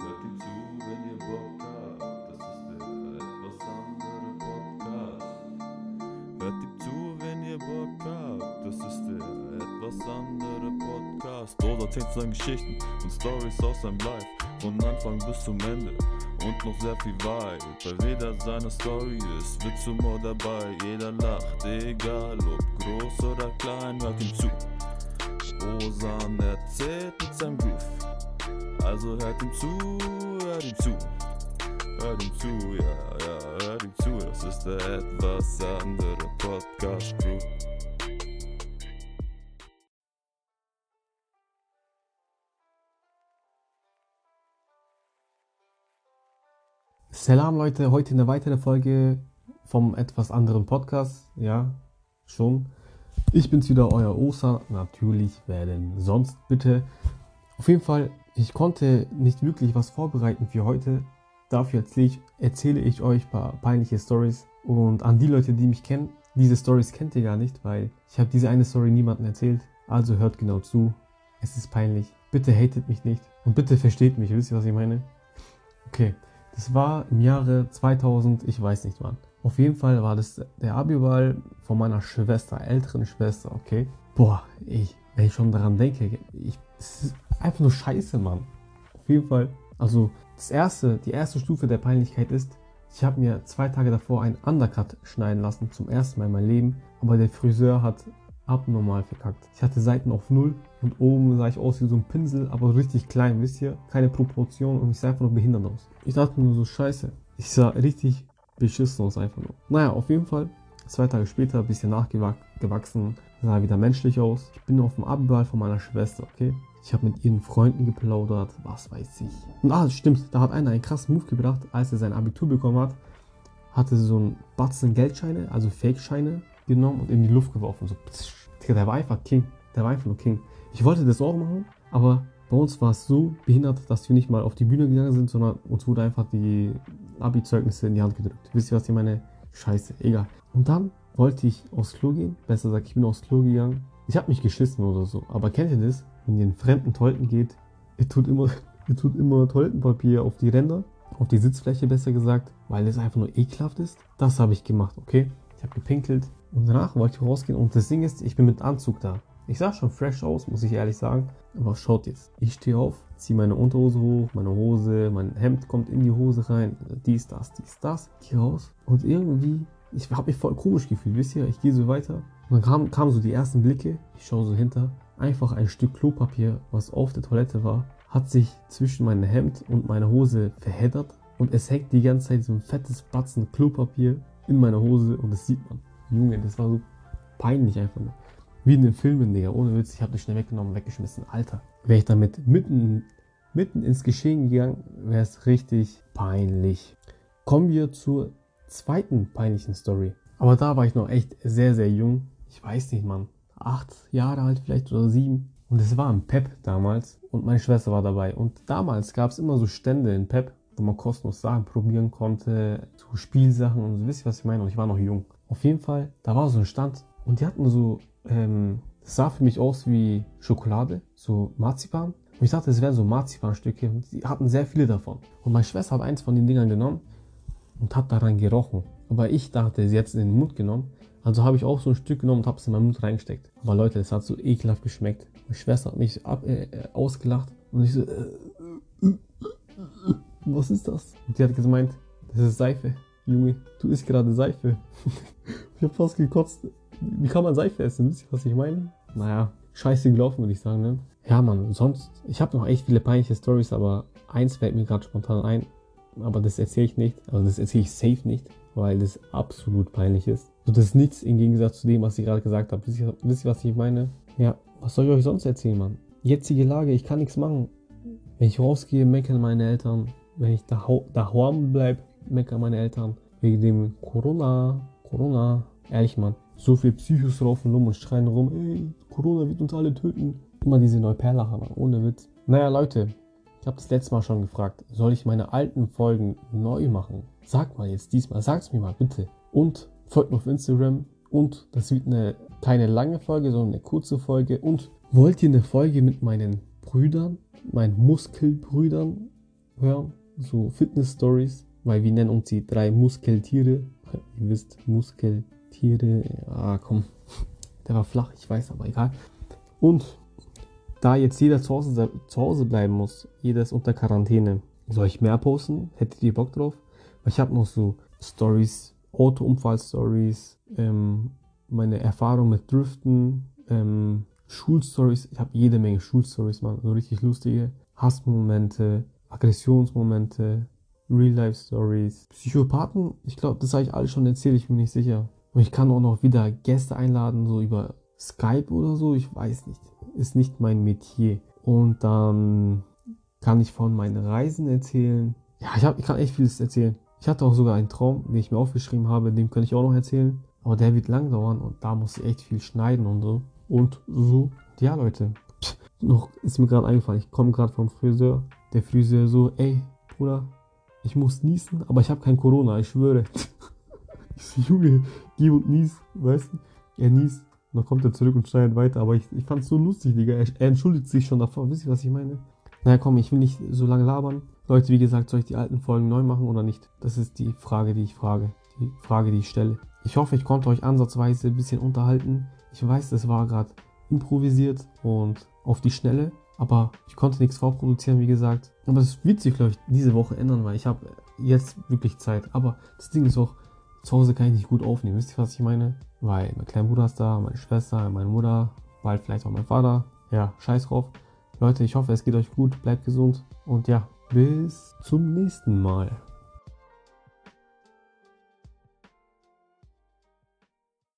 Hört ihm zu, wenn ihr Bock habt. Das ist der etwas andere Podcast. Hört ihm zu, wenn ihr Bock habt. Das ist der etwas andere Podcast. Dort erzählt seine Geschichten und Stories aus seinem Life. Von Anfang bis zum Ende und noch sehr viel weit. Bei jeder seiner Story ist Witz Humor dabei. Jeder lacht, egal ob groß oder klein. Hört ihm zu. Osan Also hört ihm zu, hört ihm zu. Hört ihm zu, ja, ja, hört ihm zu. Das ist der etwas andere Podcast Crew. Salam Leute, heute eine weitere Folge vom etwas anderen Podcast. Ja, schon. Ich bin's wieder, euer Osa. Natürlich, wer denn sonst bitte. Auf jeden Fall, ich konnte nicht wirklich was vorbereiten für heute. Dafür erzähle ich, euch ein paar peinliche Stories. Und an die Leute, die mich kennen, diese Stories kennt ihr gar nicht, weil ich habe diese eine Story niemandem erzählt. Also hört genau zu. Es ist peinlich. Bitte hatet mich nicht. Und bitte versteht mich. Wisst ihr, was ich meine? Okay. Das war im Jahre 2000, ich weiß nicht wann. Auf jeden Fall war das der Abiball von meiner Schwester, älteren Schwester, okay? Boah, ich, wenn ich schon daran denke, ich, es ist einfach nur scheiße, Mann. Auf jeden Fall, also das erste, die erste Stufe der Peinlichkeit ist, ich habe mir zwei Tage davor einen Undercut schneiden lassen, zum ersten Mal in meinem Leben, aber der Friseur hat abnormal verkackt. Ich hatte Seiten auf null und oben sah ich aus wie so ein Pinsel, aber richtig klein, wisst ihr? Keine Proportion und ich sah einfach nur behindert aus. Ich dachte mir so, scheiße. Ich sah richtig beschissen aus einfach nur. Naja, auf jeden Fall. Zwei Tage später, ein bisschen nachgewachsen, sah wieder menschlich aus. Ich bin auf dem Abball von meiner Schwester, okay? Ich habe mit ihren Freunden geplaudert, was weiß ich. Und ah, stimmt, da hat einer einen krassen Move gebracht, als er sein Abitur bekommen hat. Hatte so einen Batzen Geldscheine, also Fake-Scheine, genommen und in die Luft geworfen. So, psch, der war einfach King. Der war einfach nur King. Ich wollte das auch machen, aber bei uns war es so behindert, dass wir nicht mal auf die Bühne gegangen sind, sondern uns wurde einfach die Abi-Zeugnisse in die Hand gedrückt. Wisst ihr, was ich meine? Scheiße, egal. Und dann wollte ich aufs Klo gehen. Besser gesagt, ich bin aufs Klo gegangen. Ich habe mich geschissen oder so. Aber kennt ihr das? Wenn ihr in fremden Toiletten geht, ihr tut immer, ihr tut immer Toilettenpapier auf die Ränder, auf die Sitzfläche besser gesagt, weil es einfach nur ekelhaft ist. Das habe ich gemacht, okay? Ich habe gepinkelt und danach wollte ich rausgehen und das Ding ist, ich bin mit Anzug da. Ich sah schon fresh aus, muss ich ehrlich sagen. Aber schaut jetzt. Ich stehe auf, ziehe meine Unterhose hoch, meine Hose, mein Hemd kommt in die Hose rein. Dies, das, dies, das. Gehe raus. Und irgendwie, ich habe mich voll komisch gefühlt, wisst ihr? Ich gehe so weiter. Und dann kamen kam so die ersten Blicke. Ich schaue so hinter. Einfach ein Stück Klopapier, was auf der Toilette war, hat sich zwischen meinem Hemd und meiner Hose verheddert. Und es hängt die ganze Zeit so ein fettes Batzen Klopapier in meiner Hose und das sieht man. Junge, das war so peinlich einfach nur. Wie in den Filmen, Digga. Ohne Witz, ich habe das schnell weggenommen, weggeschmissen. Alter. Wäre ich damit mitten, mitten ins Geschehen gegangen, wäre es richtig peinlich. Kommen wir zur zweiten peinlichen Story. Aber da war ich noch echt sehr, sehr jung. Ich weiß nicht, Mann. Acht Jahre alt vielleicht oder sieben. Und es war im Pep damals und meine Schwester war dabei. Und damals gab es immer so Stände in Pep, wo man kostenlos Sachen probieren konnte, so Spielsachen und so. Wisst ihr, was ich meine? Und ich war noch jung. Auf jeden Fall, da war so ein Stand und die hatten so ähm, das sah für mich aus wie Schokolade, so Marzipan. Und ich dachte, es wären so Marzipanstücke und sie hatten sehr viele davon. Und meine Schwester hat eins von den Dingern genommen und hat daran gerochen. Aber ich dachte, sie hat es in den Mund genommen. Also habe ich auch so ein Stück genommen und habe es in meinen Mund reingesteckt. Aber Leute, es hat so ekelhaft geschmeckt. Meine Schwester hat mich ab, äh, ausgelacht und ich so, äh, äh, äh, was ist das? Und die hat gemeint, das ist Seife. Junge, du isst gerade Seife. ich habe fast gekotzt. Wie kann man Seife essen? Wisst ihr, was ich meine? Naja, scheiße gelaufen, würde ich sagen, ne? Ja, Mann, sonst, ich habe noch echt viele peinliche Stories, aber eins fällt mir gerade spontan ein. Aber das erzähle ich nicht. Also das erzähle ich safe nicht, weil das absolut peinlich ist. So, das ist nichts im Gegensatz zu dem, was ich gerade gesagt habe. Wisst ihr, wisst ihr, was ich meine? Ja, was soll ich euch sonst erzählen, Mann? Jetzige Lage, ich kann nichts machen. Wenn ich rausgehe, meckern meine Eltern. Wenn ich daheim bleibe, meckern meine Eltern. Wegen dem Corona, Corona. Ehrlich, Mann. So viel Psychos raufen rum und schreien rum, ey, Corona wird uns alle töten. Immer diese Neuperlacher, Mann, ohne Witz. Naja, Leute, ich habe das letzte Mal schon gefragt, soll ich meine alten Folgen neu machen? Sag mal jetzt diesmal, sag's mir mal bitte. Und folgt mir auf Instagram. Und das wird eine keine lange Folge, sondern eine kurze Folge. Und wollt ihr eine Folge mit meinen Brüdern, meinen Muskelbrüdern hören, so Fitness-Stories, weil wir nennen uns die drei Muskeltiere. Ihr wisst, Muskeltiere, ja komm, der war flach, ich weiß, aber egal. Und da jetzt jeder zu Hause, zu Hause bleiben muss, jeder ist unter Quarantäne, soll ich mehr posten? Hättet ihr Bock drauf? Weil ich habe noch so Stories, Autounfall-Stories, ähm, meine Erfahrung mit Driften, ähm, Schulstories. Ich habe jede Menge Schulstories, man, so richtig lustige Hassmomente, Aggressionsmomente, Real-Life-Stories, Psychopathen. Ich glaube, das habe ich alles schon erzählt, ich bin nicht sicher. Und ich kann auch noch wieder Gäste einladen, so über Skype oder so, ich weiß nicht. Ist nicht mein Metier. Und dann kann ich von meinen Reisen erzählen. Ja, ich, hab, ich kann echt vieles erzählen. Ich hatte auch sogar einen Traum, den ich mir aufgeschrieben habe, den kann ich auch noch erzählen. Aber der wird lang dauern und da muss ich echt viel schneiden und so. Und so. Ja, Leute. Pff, noch ist mir gerade eingefallen, ich komme gerade vom Friseur. Der Friseur so, ey, Bruder, ich muss niesen, aber ich habe kein Corona, ich schwöre. ich Junge, geh und nies, weißt du? Er niest. Und dann kommt er zurück und schneidet weiter. Aber ich, ich fand es so lustig, Digga. Er, er entschuldigt sich schon davor. Wisst ihr, was ich meine? Naja, komm, ich will nicht so lange labern. Leute, wie gesagt, soll ich die alten Folgen neu machen oder nicht? Das ist die Frage, die ich frage. Die Frage, die ich stelle. Ich hoffe, ich konnte euch ansatzweise ein bisschen unterhalten. Ich weiß, das war gerade improvisiert und auf die Schnelle. Aber ich konnte nichts vorproduzieren, wie gesagt. Aber es wird sich, glaube ich, diese Woche ändern, weil ich habe jetzt wirklich Zeit. Aber das Ding ist auch, zu Hause kann ich nicht gut aufnehmen. Wisst ihr, was ich meine? Weil mein kleiner Bruder ist da, meine Schwester, meine Mutter, bald vielleicht auch mein Vater. Ja, scheiß drauf. Leute, ich hoffe, es geht euch gut, bleibt gesund und ja, bis zum nächsten Mal.